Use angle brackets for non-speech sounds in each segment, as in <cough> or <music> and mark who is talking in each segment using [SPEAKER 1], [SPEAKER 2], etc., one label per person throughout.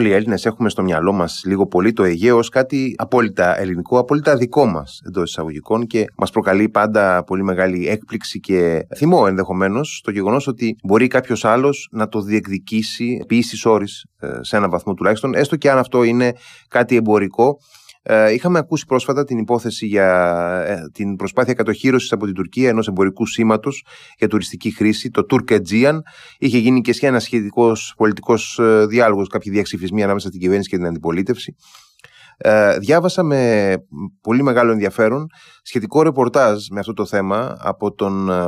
[SPEAKER 1] όλοι οι Έλληνες έχουμε στο μυαλό μας λίγο πολύ το Αιγαίο ως κάτι απόλυτα ελληνικό, απόλυτα δικό μας εντός εισαγωγικών και μας προκαλεί πάντα πολύ μεγάλη έκπληξη και θυμό ενδεχομένως στο γεγονός ότι μπορεί κάποιος άλλος να το διεκδικήσει επί ίση όρης ε, σε έναν βαθμό τουλάχιστον, έστω και αν αυτό είναι κάτι εμπορικό. ε, είχαμε ακούσει πρόσφατα την υπόθεση για ε, την προσπάθεια κατοχήρωση από την Τουρκία ενός εμπορικού σήματος για τουριστική χρήση, το Turk Είχε γίνει και ένα σχετικός πολιτικός ε, διάλογος, κάποιοι διαξυφισμοί ανάμεσα στην κυβέρνηση και την αντιπολίτευση. Ε, διάβασα με πολύ μεγάλο ενδιαφέρον σχετικό ρεπορτάζ με αυτό το θέμα από τον ε,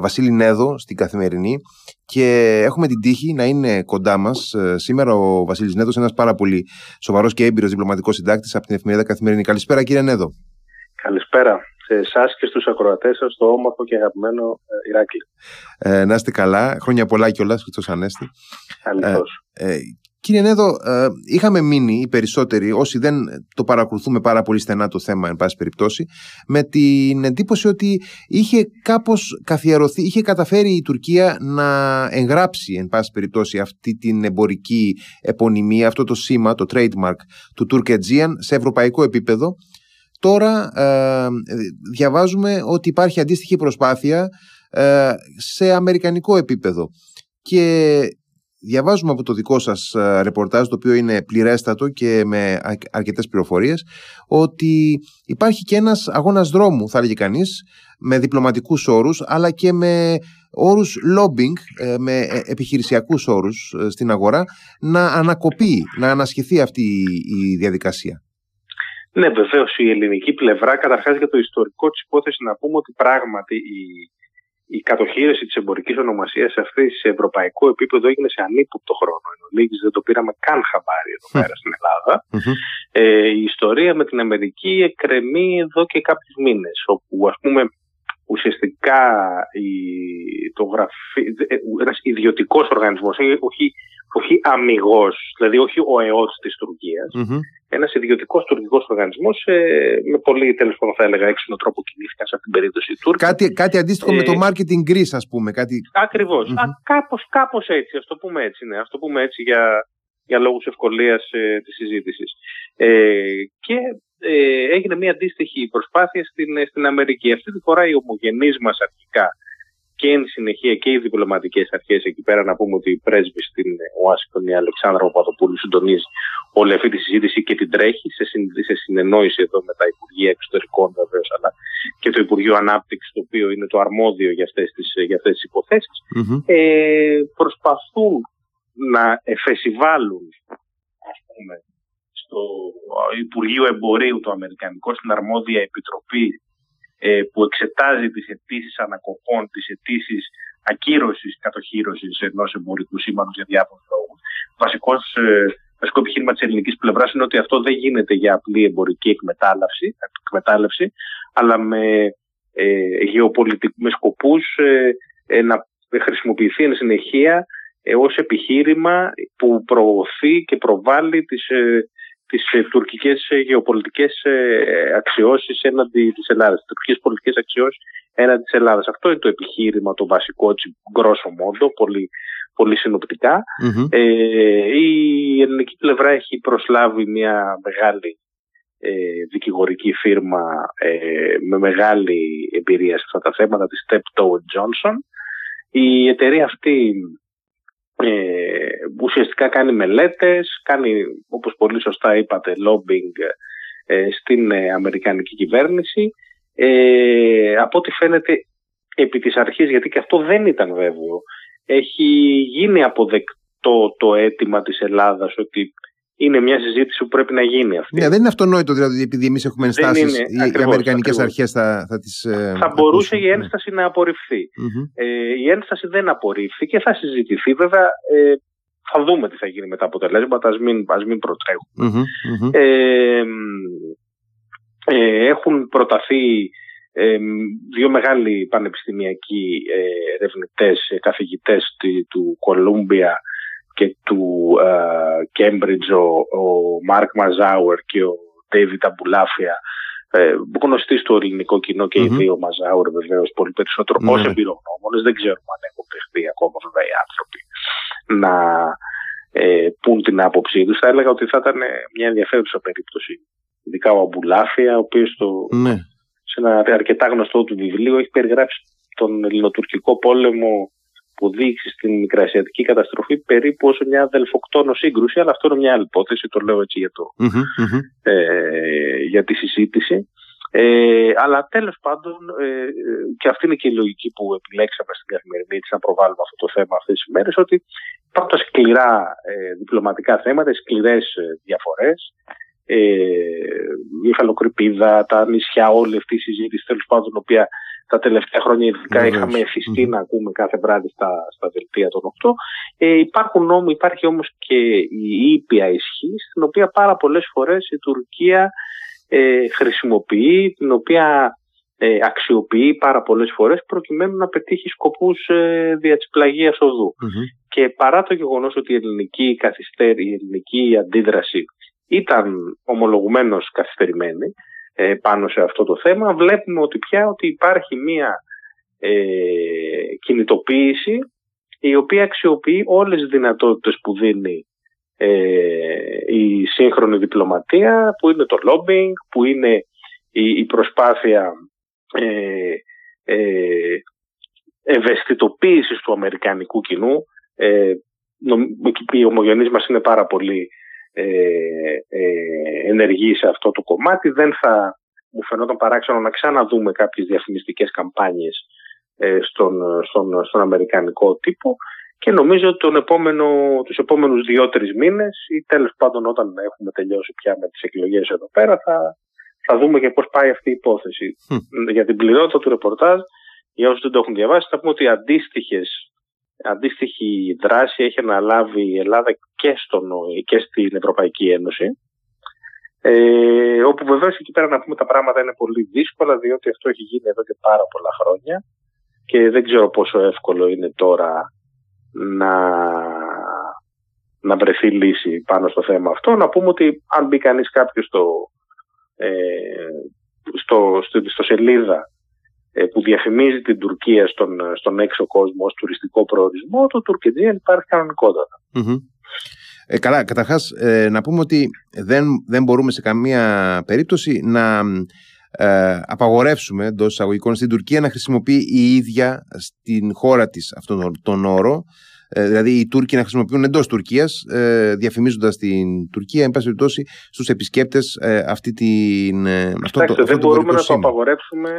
[SPEAKER 1] Βασίλη Νέδο στην Καθημερινή και έχουμε την τύχη να είναι κοντά μας ε, σήμερα ο Βασίλης Νέδος, ένας πάρα πολύ σοβαρός και έμπειρος διπλωματικός συντάκτης από την εφημερίδα Καθημερινή. Καλησπέρα, κύριε Νέδο.
[SPEAKER 2] Καλησπέρα σε εσάς και στους ακροατές σας, στο όμορφο και αγαπημένο ε, Ηράκλειο.
[SPEAKER 1] Ε, να είστε καλά. Χρόνια πολλά κιόλας, Χριστός Ανέστη.
[SPEAKER 2] Ε,
[SPEAKER 1] Κύριε Νέδο, ε, είχαμε μείνει οι περισσότεροι, όσοι δεν το παρακολουθούμε πάρα πολύ στενά το θέμα, εν πάση περιπτώσει, με την εντύπωση ότι είχε κάπως καθιερωθεί, είχε καταφέρει η Τουρκία να εγγράψει, εν πάση περιπτώσει, αυτή την εμπορική επωνυμία, αυτό το σήμα, το trademark του Turk σε ευρωπαϊκό επίπεδο. Τώρα ε, διαβάζουμε ότι υπάρχει αντίστοιχη προσπάθεια ε, σε αμερικανικό επίπεδο. Και διαβάζουμε από το δικό σας ε, ρεπορτάζ, το οποίο είναι πληρέστατο και με αρκετές πληροφορίες, ότι υπάρχει και ένας αγώνας δρόμου, θα έλεγε κανείς, με διπλωματικούς όρους, αλλά και με όρους lobbying, ε, με ε, επιχειρησιακούς όρους στην αγορά, να ανακοπεί, να ανασχεθεί αυτή η διαδικασία.
[SPEAKER 2] Ναι, βεβαίως η ελληνική πλευρά, καταρχάς για το ιστορικό της υπόθεσης, να πούμε ότι πράγματι η η κατοχήρωση της εμπορικής ονομασίας αυτή σε ευρωπαϊκό επίπεδο έγινε σε ανύποπτο χρόνο. Εν δεν το πήραμε καν χαμπάρι εδώ πέρα στην ελλαδα Ε, η ιστορία με την Αμερική εκκρεμεί εδώ και κάποιους μήνες, όπου ας πούμε ουσιαστικά η, το γραφείο, ένας ιδιωτικός οργανισμός, όχι όχι αμυγός, δηλαδή όχι ο ΕΟΤ της Τουρκίας, mm-hmm. ένας ιδιωτικός τουρκικός οργανισμός ε, με πολύ τέλος πάντων θα έλεγα έξυπνο τρόπο κινήθηκαν σε αυτήν την περίπτωση Τούρκοι.
[SPEAKER 1] Κάτι, κάτι αντίστοιχο με το ε, marketing Greece, ας πούμε. Κάτι...
[SPEAKER 2] Ακριβώς. Mm-hmm. Κάπως, κάπως έτσι, ας το πούμε έτσι, ναι. Ας το πούμε έτσι για, για λόγους ευκολίας ε, της συζήτησης. Ε, και ε, έγινε μια αντίστοιχη προσπάθεια στην, στην Αμερική. Αυτή τη φορά οι ομογενείς μας αρχικά και εν συνεχεία και οι διπλωματικές αρχές εκεί πέρα, να πούμε ότι η πρέσβη στην Ουάσιγκτον, η Αλεξάνδρα Παπαδοπούλου, συντονίζεις όλη αυτή τη συζήτηση και την τρέχει σε, σε συνεννόηση εδώ με τα Υπουργεία Εξωτερικών βεβαίως, αλλά και το Υπουργείο Ανάπτυξης, το οποίο είναι το αρμόδιο για αυτές τις για αυτές τις υποθεσει ε, προσπαθούν να εφεσιβάλουν, ας πούμε, στο Υπουργείο Εμπορίου το Αμερικανικό, στην αρμόδια επιτροπή ε, που εξετάζει τις αιτήσεις ανακοπών, τις αιτήσεις ακύρωσης, κατοχύρωσης ενός εμπορικού σήματος για διάφορους λόγους. Βασικός, ε, βασικό επιχείρημα της ελληνικής πλευράς είναι ότι αυτό δεν γίνεται για απλή εμπορική εκμετάλλευση, εκμετάλλευση αλλά με, ε, με σκοπούς ε, ε, να χρησιμοποιηθεί εν συνεχεία ε, ως επιχείρημα που προωθεί και προβάλλει τις, τις ε, τουρκικές ε, γεωπολιτικές ε, αξιώσεις έναντι της Ελλάδας, τις τουρκικές πολιτικές αξιώσεις έναντι της Ελλάδας. Αυτό είναι το επιχείρημα το βασικό, έτσι, γκρόσο μόντο, πολύ, πολύ η ελληνική πλευρά έχει προσλάβει μια μεγάλη δικηγορική φύρμα με μεγάλη εμπειρία σε αυτά τα θέματα, τη Step Johnson. Η εταιρεία αυτή ε, ουσιαστικά κάνει μελέτες, κάνει όπως πολύ σωστά είπατε lobbying ε, στην ε, Αμερικανική κυβέρνηση. Ε, από ό,τι φαίνεται επί της αρχής, γιατί και αυτό δεν ήταν βέβαιο, έχει γίνει αποδεκτό το αίτημα της Ελλάδας ότι είναι μια συζήτηση που πρέπει να γίνει αυτή.
[SPEAKER 1] Ναι, δεν είναι αυτονόητο δηλαδή επειδή εμείς έχουμε ενστάσεις. Οι αμερικανικές αρχές θα, θα τις.
[SPEAKER 2] Ε, θα μπορούσε η ένσταση να απορριφθεί. Ε, η ένσταση δεν απορρίφθηκε, θα συζητηθεί. Βέβαια, ε, θα δούμε τι θα γίνει με τα αποτελέσματα. Α μην, ας μην προτρεχουμε Ε, ε, έχουν προταθεί ε, δύο μεγάλοι πανεπιστημιακοί ε, ερευνητές, καθηγητές του Κολούμπια και του Κέμπριτζ ο, ο Μάρκ Μαζάουερ και ο Ντέιβιτ Αμπουλάφια ε, γνωστοί στο ελληνικό κοινό και mm-hmm. οι δύο Μαζάουερ βεβαίως πολύ περισσότερο mm-hmm. εμπειρογνώμονες. Δεν ξέρουμε αν έχουν παιχτεί ακόμα βέβαια οι άνθρωποι να, ε, πούν την άποψή τους. Θα έλεγα ότι θα ήταν μια ενδιαφέρουσα περίπτωση. Ειδικά ο Αμπουλάφια, ο οποίος ναι. σε ένα αρκετά γνωστό του βιβλίο έχει περιγράψει τον ελληνοτουρκικό πόλεμο που δείξει στην Μικρασιατική καταστροφή περίπου όσο μια αδελφοκτόνο σύγκρουση, αλλά αυτό είναι μια άλλη υπόθεση, το λέω έτσι για, το, Ε, για τη συζήτηση. Ε, αλλά τέλος πάντων, ε, και αυτή είναι και η λογική που επιλέξαμε στην καθημερινή της να προβάλλουμε αυτό το θέμα αυτές τις μέρες, ότι υπάρχουν τα σκληρά ε, διπλωματικά θέματα, σκληρές ε, διαφορές, ε, η χαλοκρηπίδα, τα νησιά, όλη αυτή η συζήτηση τέλος πάντων, οποία τα τελευταία χρόνια ειδικά είχαμε εφιστεί να ακούμε κάθε βράδυ στα, στα δελτία των 8. Ε, υπάρχουν όμως, υπάρχει όμως και η ήπια ισχύ, στην οποία πάρα πολλές φορές η Τουρκία ε, χρησιμοποιεί, την οποία ε, αξιοποιεί πάρα πολλές φορές προκειμένου να πετύχει σκοπούς ε, δια της πλαγίας Και παρά το γεγονός ότι η ελληνική, καθυστέρη, η ελληνική αντίδραση ήταν ομολογουμένως καθυστερημένη, ε, πάνω σε αυτό το θέμα, βλέπουμε ότι πια ότι υπάρχει μία ε, κινητοποίηση η οποία αξιοποιεί όλες τις δυνατότητες που δίνει ε, η σύγχρονη διπλωματία, που είναι το lobbying, που είναι η, προσπάθεια ε, ε, ευαισθητοποίησης του αμερικανικού κοινού. Ε, οι ομογενείς μας είναι πάρα πολύ ε, ε, ενεργεί σε αυτό το κομμάτι. Δεν θα μου φαινόταν παράξενο να ξαναδούμε κάποιες διαφημιστικές καμπάνιες ε, στον, στον, στον αμερικανικό τύπο και νομίζω ότι τον επόμενο, τους επόμενους δύο-τρεις μήνες ή τέλος πάντων όταν έχουμε τελειώσει πια με τις εκλογές εδώ πέρα θα, θα δούμε και πώς πάει αυτή η υπόθεση. Για την πληρότητα του ρεπορτάζ, για όσους δεν το έχουν διαβάσει, θα πούμε ότι αντίστοιχες αντίστοιχη δράση έχει αναλάβει η Ελλάδα και, στον, και στην Ευρωπαϊκή Ένωση. Ε, όπου βεβαίως εκεί πέρα να πούμε τα πράγματα είναι πολύ δύσκολα διότι αυτό έχει γίνει εδώ και πάρα πολλά χρόνια και δεν ξέρω πόσο εύκολο είναι τώρα να, να βρεθεί λύση πάνω στο θέμα αυτό. Να πούμε ότι αν μπει κανείς κάποιος στο, ε, στο, στο, στο σελίδα ε, που διαφημίζει την Τουρκία στον, στον έξω κόσμο ως τουριστικό προορισμό, το Τουρκετζίαν υπάρχει
[SPEAKER 1] Ε, καλά, καταρχάς ε, να πούμε ότι δεν, δεν μπορούμε σε καμία περίπτωση να ε, απαγορεύσουμε εντός εισαγωγικών στην Τουρκία να χρησιμοποιεί η ίδια στην χώρα της αυτόν τον όρο. Ε, δηλαδή οι Τούρκοι να χρησιμοποιούν εντός Τουρκίας, ε, διαφημίζοντας την Τουρκία, εν πάση περιπτώσει, στους επισκέπτες ε, αυτή την.
[SPEAKER 2] Ε, αυτό το, αυτό δεν μπορούμε να το απαγορεύσουμε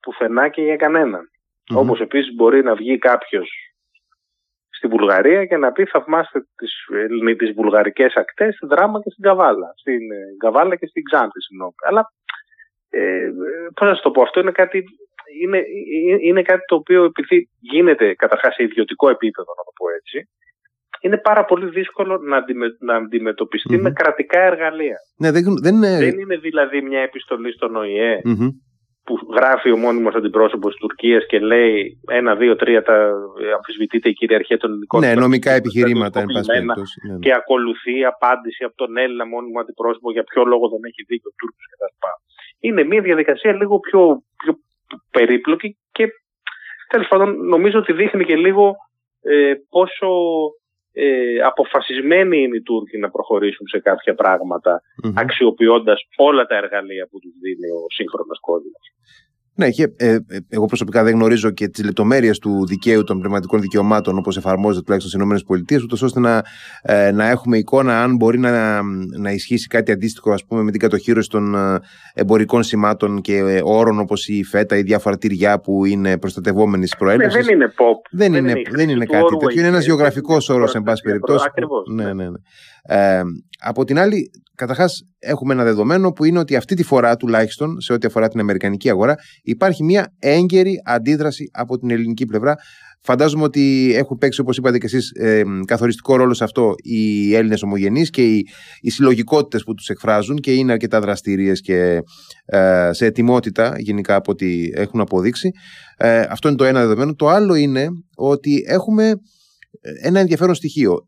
[SPEAKER 2] πουθενά και για κανέναν. Mm-hmm. Όπως επίσης μπορεί να βγει κάποιος στη Βουλγαρία και να πει θαυμάστε τις, τις βουλγαρικές ακτές στη Δράμα και στην Καβάλα. Στην ε, Καβάλα και στην Ξάνθη, συγγνώμη. Αλλά ε, πώς να σου το πω, αυτό είναι κάτι, είναι, είναι κάτι το οποίο επειδή γίνεται καταρχάς σε ιδιωτικό επίπεδο, να το πω έτσι, είναι πάρα πολύ δύσκολο να, αντιμε, να αντιμετωπιστει με κρατικά εργαλεία.
[SPEAKER 1] Ναι, δεν, δεν, είναι...
[SPEAKER 2] δεν είναι δηλαδή μια επιστολή στον ΟΗΕ που γράφει ο μόνιμος αντιπρόσωπος της Τουρκίας και λέει ένα, δύο, τρία τα αμφισβητείται η κυριαρχία των ελληνικών
[SPEAKER 1] Ναι, νομικά επιχειρήματα εν πάση περιπτώσει.
[SPEAKER 2] Ναι, ναι. Και ακολουθεί απάντηση από τον Έλληνα μόνιμο αντιπρόσωπο για ποιο λόγο δεν έχει δίκιο ο Τούρκος κτλ. Είναι μια διαδικασία λίγο πιο, πιο περίπλοκη και τέλος πάντων νομίζω ότι δείχνει και λίγο ε, πόσο ε, αποφασισμένοι είναι οι Τούρκοι να προχωρήσουν σε κάποια πράγματα mm-hmm. αξιοποιώντας όλα τα εργαλεία που τους δίνει ο σύγχρονος κόσμος.
[SPEAKER 1] Ναι, και, ε, ε, εγώ προσωπικά δεν γνωρίζω και τις λεπτομέρειες του δικαίου των πνευματικών δικαιωμάτων όπως εφαρμόζεται τουλάχιστον στις ΗΠΑ, ούτως ώστε να, ε, να έχουμε εικόνα αν μπορεί να, να ισχύσει κάτι αντίστοιχο ας πούμε, με την κατοχήρωση των ε, εμπορικών σημάτων και ε, όρων όπως η ΦΕΤΑ ή διάφορα τυριά που είναι προστατευόμενη προέλευση.
[SPEAKER 2] Ναι, δεν είναι pop.
[SPEAKER 1] Δεν, δεν είναι, είναι, δεν είναι κάτι τέτοιο. Είναι ένας γεωγραφικός όρος, εν πάση περιπτώσει.
[SPEAKER 2] Ακριβώ.
[SPEAKER 1] Ναι, ναι, ναι. Ε, από την άλλη, καταρχάς, έχουμε ένα δεδομένο που είναι ότι αυτή τη φορά τουλάχιστον σε ό,τι αφορά την Αμερικανική αγορά υπάρχει μια έγκαιρη αντίδραση από την ελληνική πλευρά. Φαντάζομαι ότι έχουν παίξει, όπως είπατε και εσείς, ε, καθοριστικό ρόλο σε αυτό οι Έλληνες ομογενείς και οι, οι συλλογικότητες που τους εκφράζουν και είναι αρκετά δραστήριες και ε, σε ετοιμότητα γενικά από ό,τι έχουν αποδείξει. Ε, αυτό είναι το ένα δεδομένο. Το άλλο είναι ότι έχουμε ένα ενδιαφέρον στοιχείο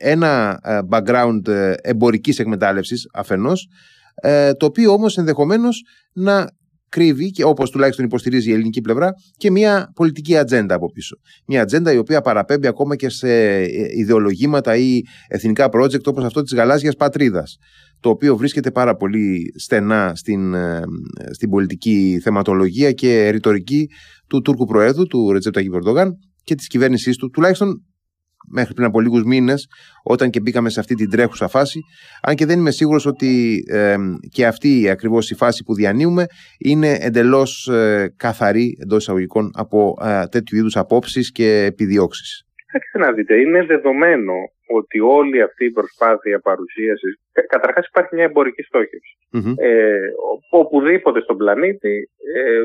[SPEAKER 1] ένα ε, background ε, εμπορικής εκμετάλλευσης αφενός, ε, το οποίο όμως ενδεχομένως να κρύβει, και όπως τουλάχιστον υποστηρίζει η ελληνική πλευρά, και μια πολιτική ατζέντα από πίσω. Μια ατζέντα η οποία παραπέμπει ακόμα και σε ε, ιδεολογήματα ή εθνικά project όπως αυτό της γαλάζιας πατρίδας το οποίο βρίσκεται πάρα πολύ στενά στην, ε, στην πολιτική θεματολογία και ρητορική του Τούρκου Προέδρου, του Ρετσέπτα Γιβερντογάν και της κυβέρνησής του, τουλάχιστον μέχρι πριν από λίγους μήνες όταν και μπήκαμε σε αυτή την τρέχουσα φάση αν και δεν είμαι σίγουρος ότι και αυτή ακριβώς η φάση που διανύουμε είναι εντελώς ε, καθαρή εντός εισαγωγικών από ε, τέτοιου είδους απόψεις και επιδιώξεις.
[SPEAKER 2] Κοιτάξτε να δείτε, είναι δεδομένο ότι όλη αυτή η προσπάθεια παρουσίασης. Καταρχάς υπάρχει μια εμπορική Ε, οπουδήποτε στον πλανήτη, ε,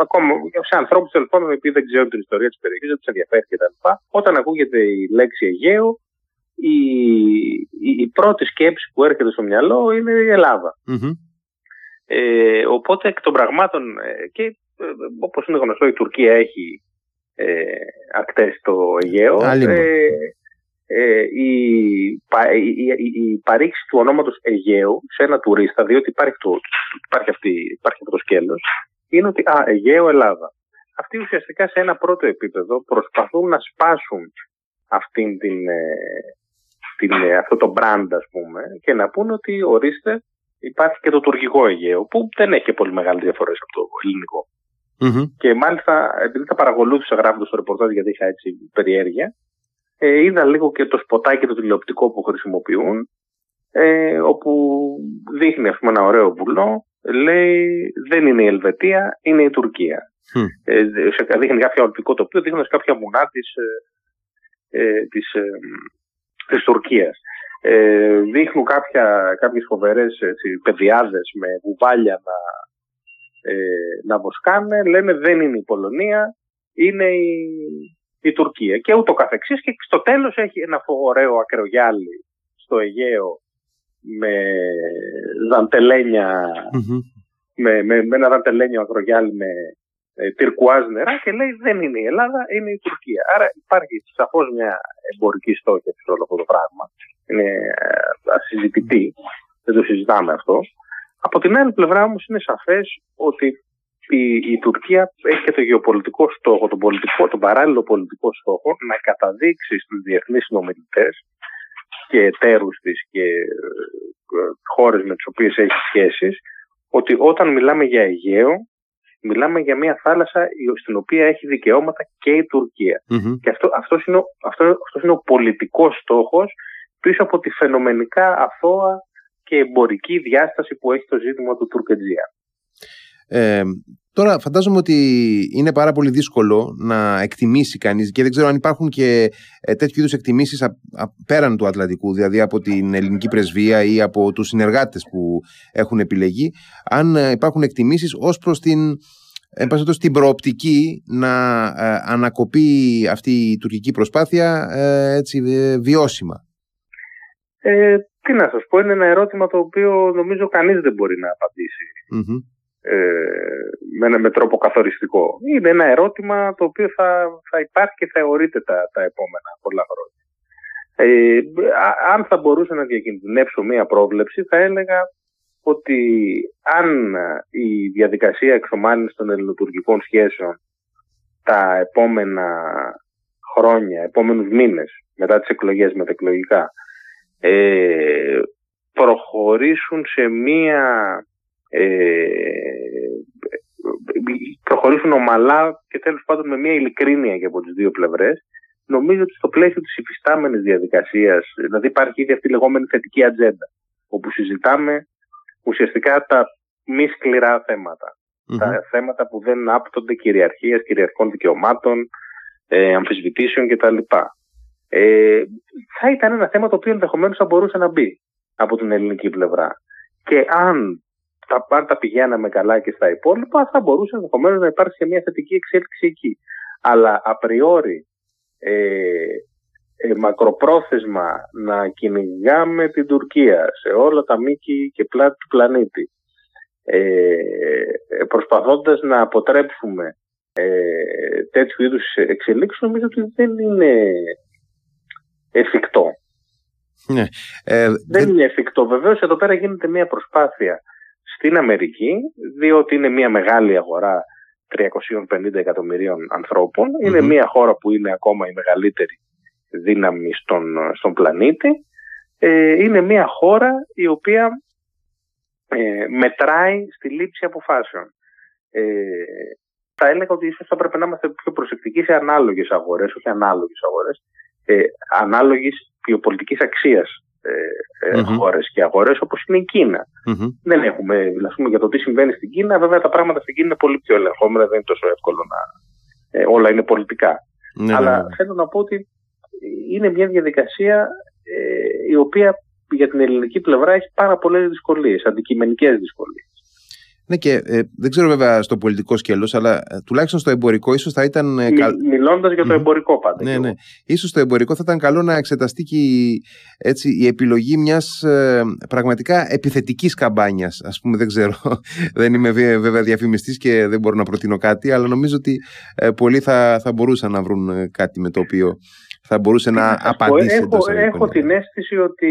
[SPEAKER 2] ακόμα σε ανθρώπους τέλος πάντων οι οποίοι δεν ξέρουν την ιστορία της περιοχής, δεν τους ενδιαφέρει κτλ. Όταν ακούγεται η λέξη Αιγαίο, η, η, η, πρώτη σκέψη που έρχεται στο μυαλό είναι η Ελλάδα. Ε, οπότε εκ των πραγμάτων ε, και ε, όπως είναι γνωστό η Τουρκία έχει ε, ακτές στο Αιγαίο. Ε, η, η, η, παρήξη του ονόματος Αιγαίου σε ένα τουρίστα, διότι υπάρχει, το, υπάρχει, αυτή, υπάρχει αυτό το σκέλος, είναι ότι α, Αιγαίο Ελλάδα. Αυτοί ουσιαστικά σε ένα πρώτο επίπεδο προσπαθούν να σπάσουν αυτήν την, ε, την, ε, αυτό το brand ας πούμε και να πούνε ότι ορίστε υπάρχει και το τουρκικό Αιγαίο που δεν έχει πολύ μεγάλες διαφορές από το ελληνικο Και μάλιστα επειδή τα παρακολούθησα γράφοντας το ρεπορτάζ γιατί είχα έτσι περιέργεια ε, είδα λίγο και το σποτάκι το τηλεοπτικό που χρησιμοποιούν ε, όπου δείχνει ας πούμε ένα ωραίο βουλό λέει δεν είναι η Ελβετία, είναι η Τουρκία. Mm. Ε, δείχνει κάποιο οπτικό τοπίο δείχνοντας κάποια μουνά της, ε, ε της, ε, της Τουρκίας. Ε, δείχνουν κάποια, κάποιες φοβερές έτσι, παιδιάδες με βουβάλια να, ε, να βοσκάνε, λένε δεν είναι η Πολωνία, είναι η, η Τουρκία και ούτω καθεξής και στο τέλος έχει ένα ωραίο ακρογιάλι στο Αιγαίο με δαντελένια με, με, με, ένα δαντελένιο ακρογιάλι με ε, τυρκουάζ νερά και λέει δεν είναι η Ελλάδα, είναι η Τουρκία. Άρα υπάρχει σαφώς μια εμπορική στόχευση σε όλο αυτό το πράγμα. Είναι ε, ασυζητητή, δεν το συζητάμε αυτό. Από την άλλη πλευρά όμως είναι σαφές ότι η, η Τουρκία έχει και το γεωπολιτικό στόχο, τον, πολιτικό, τον παράλληλο πολιτικό στόχο να καταδείξει στους διεθνείς συνομιλητές και εταίρους της και ε, χώρες με τις οποίες έχει σχέσεις ότι όταν μιλάμε για Αιγαίο μιλάμε για μια θάλασσα στην οποία έχει δικαιώματα και η τουρκια Και αυτό, αυτός, είναι ο, αυτό, αυτός είναι ο πολιτικός στόχος πίσω από τη φαινομενικά αθώα και εμπορική διάσταση που έχει το ζήτημα του Τουρκετζία.
[SPEAKER 1] Ε, τώρα φαντάζομαι ότι είναι πάρα πολύ δύσκολο να εκτιμήσει κανείς και δεν ξέρω αν υπάρχουν και ε, τέτοιου είδους εκτιμήσεις α, πέραν του Ατλαντικού, δηλαδή από την ελληνική πρεσβεία ή από τους συνεργάτες που έχουν επιλεγεί, αν ε, υπάρχουν εκτιμήσεις ως προς την την προοπτική να ε, ανακοπεί αυτή η τουρκική προσπάθεια έτσι, βιώσιμα.
[SPEAKER 2] Ε, τι να σας πω, είναι ένα ερώτημα το οποίο νομίζω κανείς δεν μπορεί να απαντήσει ε, με, με τρόπο καθοριστικό. Είναι ένα ερώτημα το οποίο θα, θα υπάρχει και θα αιωρείται τα, τα επόμενα πολλά χρόνια. Ε, αν θα μπορούσα να διακινδυνεύσω μία πρόβλεψη θα έλεγα ότι αν η διαδικασία εξομάλυνσης των ελληνοτουρκικών σχέσεων τα επόμενα χρόνια, επόμενους μήνες μετά τις εκλογές μετεκλογικά ε, προχωρήσουν σε μία ε, προχωρήσουν ομαλά και τέλος πάντων με μια ειλικρίνεια και από τις δύο πλευρές. Νομίζω ότι στο πλαίσιο της υφιστάμενης διαδικασίας δηλαδή υπάρχει ήδη αυτή η λεγόμενη θετική ατζέντα όπου συζητάμε ουσιαστικά τα μη σκληρά τα θέματα που δεν άπτονται κυριαρχίας, κυριαρχικών δικαιωμάτων ε, αμφισβητήσεων κτλ. Ε, θα ήταν ένα θέμα το οποίο ενδεχομένως θα μπορούσε να μπει από την ελληνική πλευρά. Και αν τα πάντα πηγαίναμε καλά και στα υπόλοιπα, θα μπορούσε ενδεχομένως να υπάρξει και μια θετική εξέλιξη εκεί. Αλλά απριόρι ε, ε, μακροπρόθεσμα να κυνηγάμε την Τουρκία σε όλα τα μήκη και πλάτη του πλανήτη ε, προσπαθώντας να αποτρέψουμε ε, τέτοιου είδους εξελίξεις νομίζω ότι δεν είναι εφικτό. Ναι. Ε, δεν, δεν είναι εφικτό. Βεβαίως εδώ πέρα γίνεται μια προσπάθεια στην Αμερική, διότι είναι μια μεγάλη αγορά 350 εκατομμυρίων Είναι μια χώρα που είναι ακόμα η μεγαλύτερη δύναμη στον, στον πλανήτη. Ε, είναι μια χώρα η οποία ε, μετράει στη λήψη αποφάσεων. Ε, θα έλεγα ότι ίσως θα πρέπει να είμαστε πιο προσεκτικοί σε ανάλογες αγορές, όχι ανάλογες αγορές, ε, ανάλογης ποιοπολιτικής αξίας ε, ε, χώρες και αγορές όπως είναι η κινα Δεν έχουμε, ας πούμε, για το τι συμβαίνει στην Κίνα, βέβαια τα πράγματα στην Κίνα είναι πολύ πιο ελεγχόμενα, δεν είναι τόσο εύκολο να ε, όλα είναι πολιτικά. Ναι, Αλλά ναι, ναι. θέλω να πω ότι είναι μια διαδικασία ε, η οποία για την ελληνική πλευρά έχει πάρα πολλές δυσκολίες, αντικειμενικές δυσκολίες.
[SPEAKER 1] Ναι, και ε, δεν ξέρω βέβαια στο πολιτικό σκέλος, αλλά ε, τουλάχιστον στο εμπορικό ίσως θα ήταν.
[SPEAKER 2] Ε, Μι, Μιλώντας για το εμπορικό πάντα.
[SPEAKER 1] Ναι, ναι. Ίσως στο εμπορικό θα ήταν καλό να εξεταστεί και η, έτσι, η επιλογή μιας ε, πραγματικά επιθετικής καμπάνιας. Α πούμε, δεν ξέρω. <laughs> δεν είμαι βέβαια διαφημιστής και δεν μπορώ να προτείνω κάτι, αλλά νομίζω ότι ε, πολλοί θα, θα μπορούσαν να βρουν κάτι με το οποίο θα μπορούσε να απαντήσει.
[SPEAKER 2] Έχω, έχω την αίσθηση ότι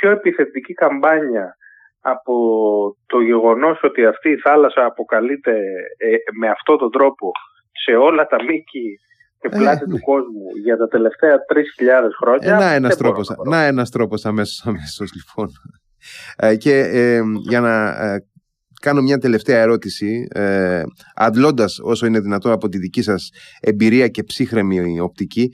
[SPEAKER 2] πιο επιθετική καμπάνια από το γεγονός ότι αυτή η θάλασσα αποκαλείται ε, με αυτόν τον τρόπο σε όλα τα μήκη και ε, πλάτη του ναι. κόσμου για τα τελευταία 3.000 χρόνια.
[SPEAKER 1] Ε, να ένας τρόπος, να ένας τρόπος αμέσως, αμέσως λοιπόν. και για να κάνω μια τελευταία ερώτηση, ε, αντλώντας όσο είναι δυνατόν από τη δική σας εμπειρία και ψύχρεμη οπτική,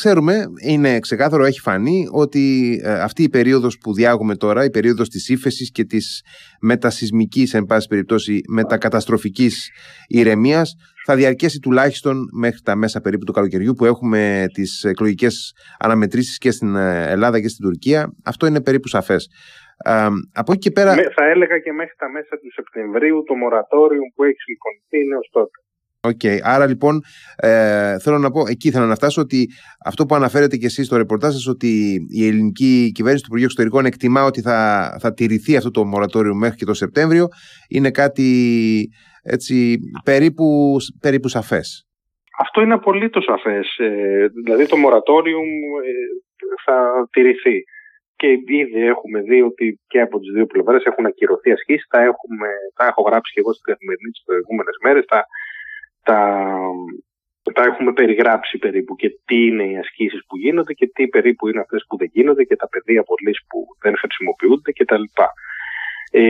[SPEAKER 1] ξέρουμε, είναι ξεκάθαρο, έχει φανεί ότι ε, αυτή η περίοδος που διάγουμε τώρα, η περίοδος της ύφεσης και της μετασυσμικής, εν πάση περιπτώσει, μετακαταστροφικής ηρεμίας, θα διαρκέσει τουλάχιστον μέχρι τα μέσα περίπου του καλοκαιριού που έχουμε τις εκλογικές αναμετρήσεις και στην ε, Ελλάδα και στην Τουρκία. Αυτό είναι περίπου σαφές. Ε, από εκεί και πέρα...
[SPEAKER 2] Θα έλεγα και μέχρι τα μέσα του Σεπτεμβρίου το μορατόριο που έχει συμφωνηθεί είναι ως τότε.
[SPEAKER 1] Οκ. Άρα λοιπόν ε, θέλω να πω, εκεί θέλω να φτάσω ότι αυτό που αναφέρετε και εσείς στο ρεπορτάζ σας ότι η ελληνική κυβέρνηση του Υπουργείου Εξωτερικών εκτιμά ότι θα, θα τηρηθεί αυτό το μορατόριο μέχρι και το Σεπτέμβριο είναι κάτι έτσι περίπου, περίπου σαφές.
[SPEAKER 2] Αυτό είναι απολύτως σαφές. Ε, δηλαδή το μορατόριο ε, θα τηρηθεί. Και ήδη έχουμε δει ότι και από τις δύο πλευρές έχουν ακυρωθεί ασχήσεις. Τα, έχουμε, τα έχω γράψει και εγώ στην καθημερινή τις προηγούμενες μέρες. Τα, τα, τα έχουμε περιγράψει περίπου και τι είναι οι ασκήσεις που γίνονται και τι περίπου είναι αυτές που δεν γίνονται και τα πεδία απολύς που δεν χρησιμοποιούνται κτλ. Ε,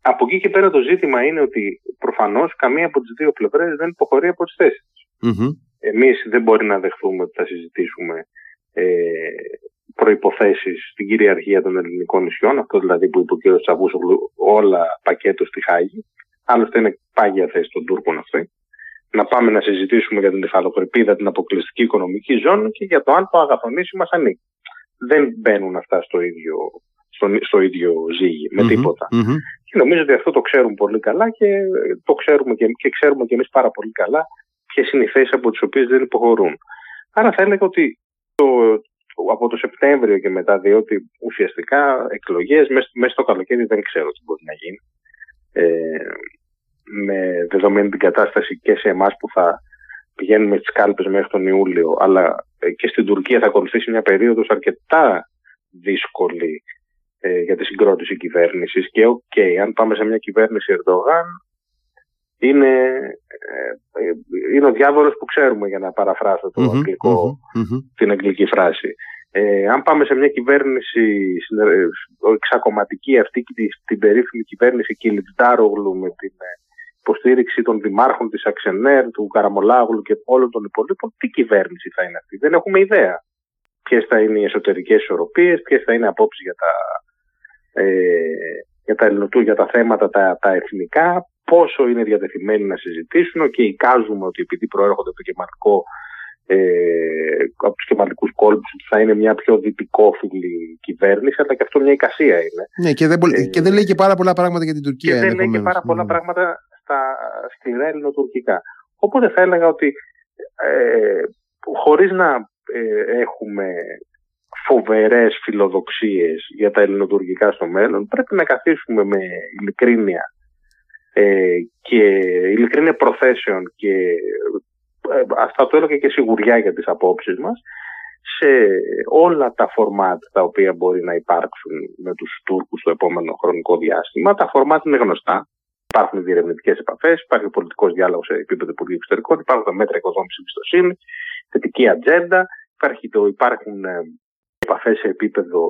[SPEAKER 2] από εκεί και πέρα το ζήτημα είναι ότι προφανώς καμία από τις δύο πλευρές δεν υποχωρεί από τις θέσεις mm Εμείς δεν μπορεί να δεχθούμε ότι θα συζητήσουμε ε, προϋποθέσεις στην κυριαρχία των ελληνικών νησιών, αυτό δηλαδή που είπε ο κ. Τσαβούσογλου, όλα πακέτο στη Χάγη. Άλλωστε είναι πάγια θέση των Τούρκων αυτή. Να πάμε να συζητήσουμε για την τεφαλοκρηπίδα, την αποκλειστική οικονομική ζώνη και για το αν το αγαθονήσι μα ανήκει. Δεν μπαίνουν αυτά στο ίδιο, στο, στο ίδιο ζύγι με τιποτα Και νομίζω ότι αυτό το ξέρουν πολύ καλά και το ξέρουμε και, και ξέρουμε και εμείς πάρα πολύ καλά ποιες είναι οι θέσεις από τις οποίες δεν υποχωρούν. Άρα θα έλεγα ότι το, από το Σεπτέμβριο και μετά, διότι ουσιαστικά εκλογές μέσα στο καλοκαίρι δεν ξέρω τι μπορεί να γίνει ε, με δεδομένη την κατάσταση και σε εμάς που θα πηγαίνουμε στις κάλπες μέχρι τον Ιούλιο αλλά ε, και στην Τουρκία θα ακολουθήσει μια περίοδος αρκετά δύσκολη ε, για τη συγκρότηση κυβέρνησης και OK, okay, αν πάμε σε μια κυβέρνηση Ερντογάν είναι, ε, ε, είναι ο διάβολος που ξέρουμε για να παραφράσω το αγγλικο την αγγλική φράση. Ε, αν πάμε σε μια κυβέρνηση εξακομματική αυτή την, την περίφημη κυβέρνηση Κιλιτσντάρογλου με την ε, υποστήριξη των δημάρχων της Αξενέρ, του Καραμολάγλου και όλων των υπολείπων, τι κυβέρνηση θα είναι αυτή; Δεν έχουμε ιδέα ποιες θα είναι οι εσωτερικές ισορροπίες, ποιες θα είναι απόψεις για τα, ε, για τα, για τα θέματα τα, τα εθνικά, πόσο είναι διατεθειμένοι να συζητήσουν και εικάζουμε ότι επειδή προέρχονται από το γερμανικό ε, από τους κεμαλικού κόλπους ότι θα είναι μια πιο δυτικόφιλη κυβέρνηση, αλλά και αυτό μια εικασία είναι.
[SPEAKER 1] Ναι, και δεν, ε, και δεν λέει και πάρα πολλά πράγματα για την Τουρκία.
[SPEAKER 2] Και δεν λέει και πάρα πολλά ναι. πράγματα στα σκληρά ελληνοτουρκικά. Οπότε θα έλεγα ότι ε, χωρίς να ε, έχουμε φοβερές φιλοδοξίες για τα ελληνοτουρκικά στο μέλλον, πρέπει να καθίσουμε με ειλικρίνεια ε, και ειλικρίνεια προθέσεων και ε, αυτά το έλεγα και σιγουριά για τις απόψεις μας, σε όλα τα φορμάτ τα οποία μπορεί να υπάρξουν με τους Τούρκους στο επόμενο χρονικό διάστημα. Τα φορμάτ είναι γνωστά. Υπάρχουν διερευνητικές επαφές, υπάρχει πολιτικός διάλογος σε επίπεδο Υπουργείου Εξωτερικών, υπάρχουν τα μέτρα οικοδόμησης εμπιστοσύνη, θετική ατζέντα, υπάρχει το, υπάρχουν ε, επαφές σε επίπεδο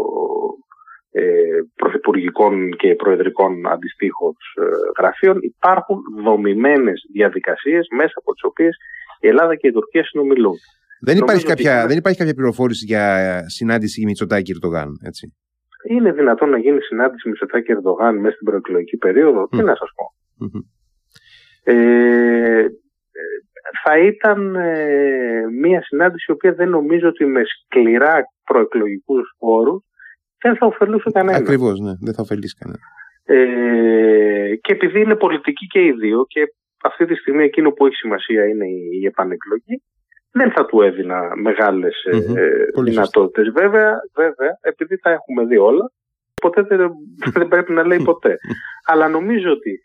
[SPEAKER 2] ε, πρωθυπουργικών και προεδρικών αντιστοίχων ε, γραφείων. Υπάρχουν δομημένες διαδικασίες μέσα από τις οποίες η Ελλάδα και η Τουρκία συνομιλούν.
[SPEAKER 1] Δεν υπάρχει, κάποια, δεν υπάρχει κάποια πληροφόρηση για συνάντηση Μητσοτάκη Ερντογάν, έτσι.
[SPEAKER 2] Είναι δυνατόν να γίνει συνάντηση Μητσοτάκη Ερντογάν μέσα στην προεκλογική περίοδο, mm. τι να σας πω. Mm-hmm. Ε, θα ήταν ε, μια συνάντηση η οποία δεν νομίζω ότι με σκληρά προεκλογικούς όρους δεν θα ωφελούσε κανένα.
[SPEAKER 1] Ακριβώς, ναι, δεν θα ωφελήσει κανένα.
[SPEAKER 2] Ε, και επειδή είναι πολιτική και οι δύο και αυτή τη στιγμή εκείνο που έχει σημασία είναι η, η επανεκλογή, δεν θα του έδινα μεγάλες mm-hmm. ε, δυνατότητες. Βέβαια, βέβαια, επειδή τα έχουμε δει όλα, ποτέ δεν, δεν πρέπει να λέει ποτέ. <laughs> Αλλά νομίζω ότι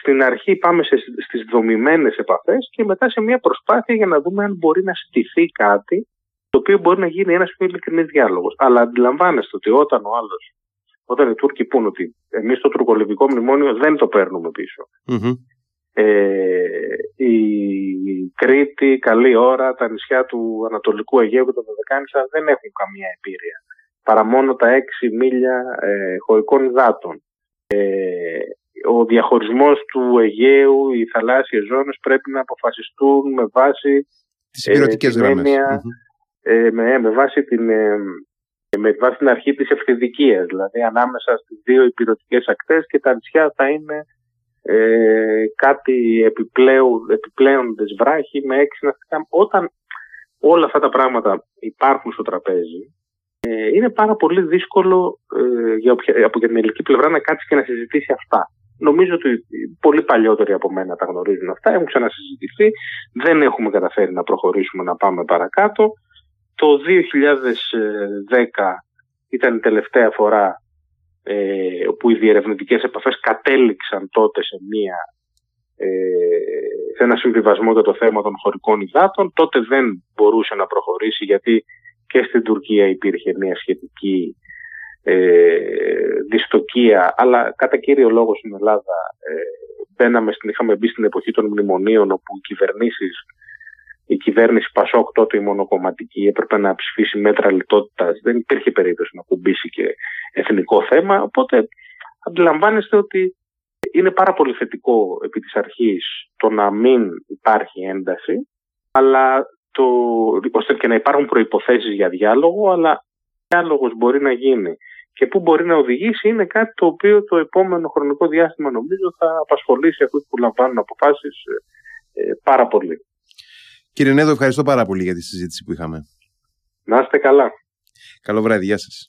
[SPEAKER 2] στην αρχή πάμε σε, στις δομημένες επαφές και μετά σε μια προσπάθεια για να δούμε αν μπορεί να στηθεί κάτι το οποίο μπορεί να γίνει ένας πιο ειλικρινής διάλογος. Αλλά αντιλαμβάνεστε ότι όταν ο άλλος, όταν οι Τούρκοι πούν ότι εμείς το τουρκολιβικό μνημόνιο δεν το παίρνουμε Ε, η Κρήτη, καλή ώρα, τα νησιά του Ανατολικού Αιγαίου και τα Δωδεκάνησα δεν έχουν καμία εμπειρία. Παρά μόνο τα έξι μίλια ε, χωρικών υδάτων. Ε, ο διαχωρισμός του Αιγαίου, οι θαλάσσιες ζώνες πρέπει να αποφασιστούν με βάση
[SPEAKER 1] τις υπηρετικές ε, γραμμές.
[SPEAKER 2] Ε, με, με, βάση την, ε, με βάση την αρχή της ευθυδικίας, δηλαδή ανάμεσα στις δύο υπηρετικές ακτές και τα νησιά θα είναι ε, κάτι επιπλέον, επιπλέοντες βράχοι με έξι ναυτικά. Όταν όλα αυτά τα πράγματα υπάρχουν στο τραπέζι, ε, είναι πάρα πολύ δύσκολο ε, για από την ελληνική πλευρά να κάτσει και να συζητήσει αυτά. Νομίζω ότι πολύ παλιότεροι από μένα τα γνωρίζουν αυτά, έχουν ξανασυζητηθεί, δεν έχουμε καταφέρει να προχωρήσουμε να πάμε παρακάτω. Το 2010 ήταν η τελευταία φορά ε, όπου οι διερευνητικές επαφές κατέληξαν τότε σε, μια, ε, σε ένα συμβιβασμό για το θέμα των χωρικών υδάτων. Τότε δεν μπορούσε να προχωρήσει γιατί και στην Τουρκία υπήρχε μια σχετική ε, δυστοκία, αλλά κατά κύριο λόγο στην Ελλάδα ε, μπαίναμε, στην, είχαμε μπει στην εποχή των μνημονίων όπου οι κυβερνήσεις η κυβέρνηση Πασόκ τότε η μονοκομματική έπρεπε να ψηφίσει μέτρα λιτότητας. Δεν υπήρχε περίπτωση να κουμπίσει και εθνικό θέμα. Οπότε αντιλαμβάνεστε ότι είναι πάρα πολύ θετικό επί της αρχής το να μην υπάρχει ένταση, αλλά το, ώστε και να υπάρχουν προϋποθέσεις για διάλογο, αλλά διάλογος μπορεί να γίνει και πού μπορεί να οδηγήσει είναι κάτι το οποίο το επόμενο χρονικό διάστημα νομίζω θα απασχολήσει αυτούς που λαμβάνουν αποφάσεις ε, ε, πάρα πολύ.
[SPEAKER 1] Κύριε Νέδο, ευχαριστώ πάρα πολύ για τη συζήτηση που είχαμε.
[SPEAKER 2] Να είστε καλά.
[SPEAKER 1] Καλό βράδυ, γεια σας.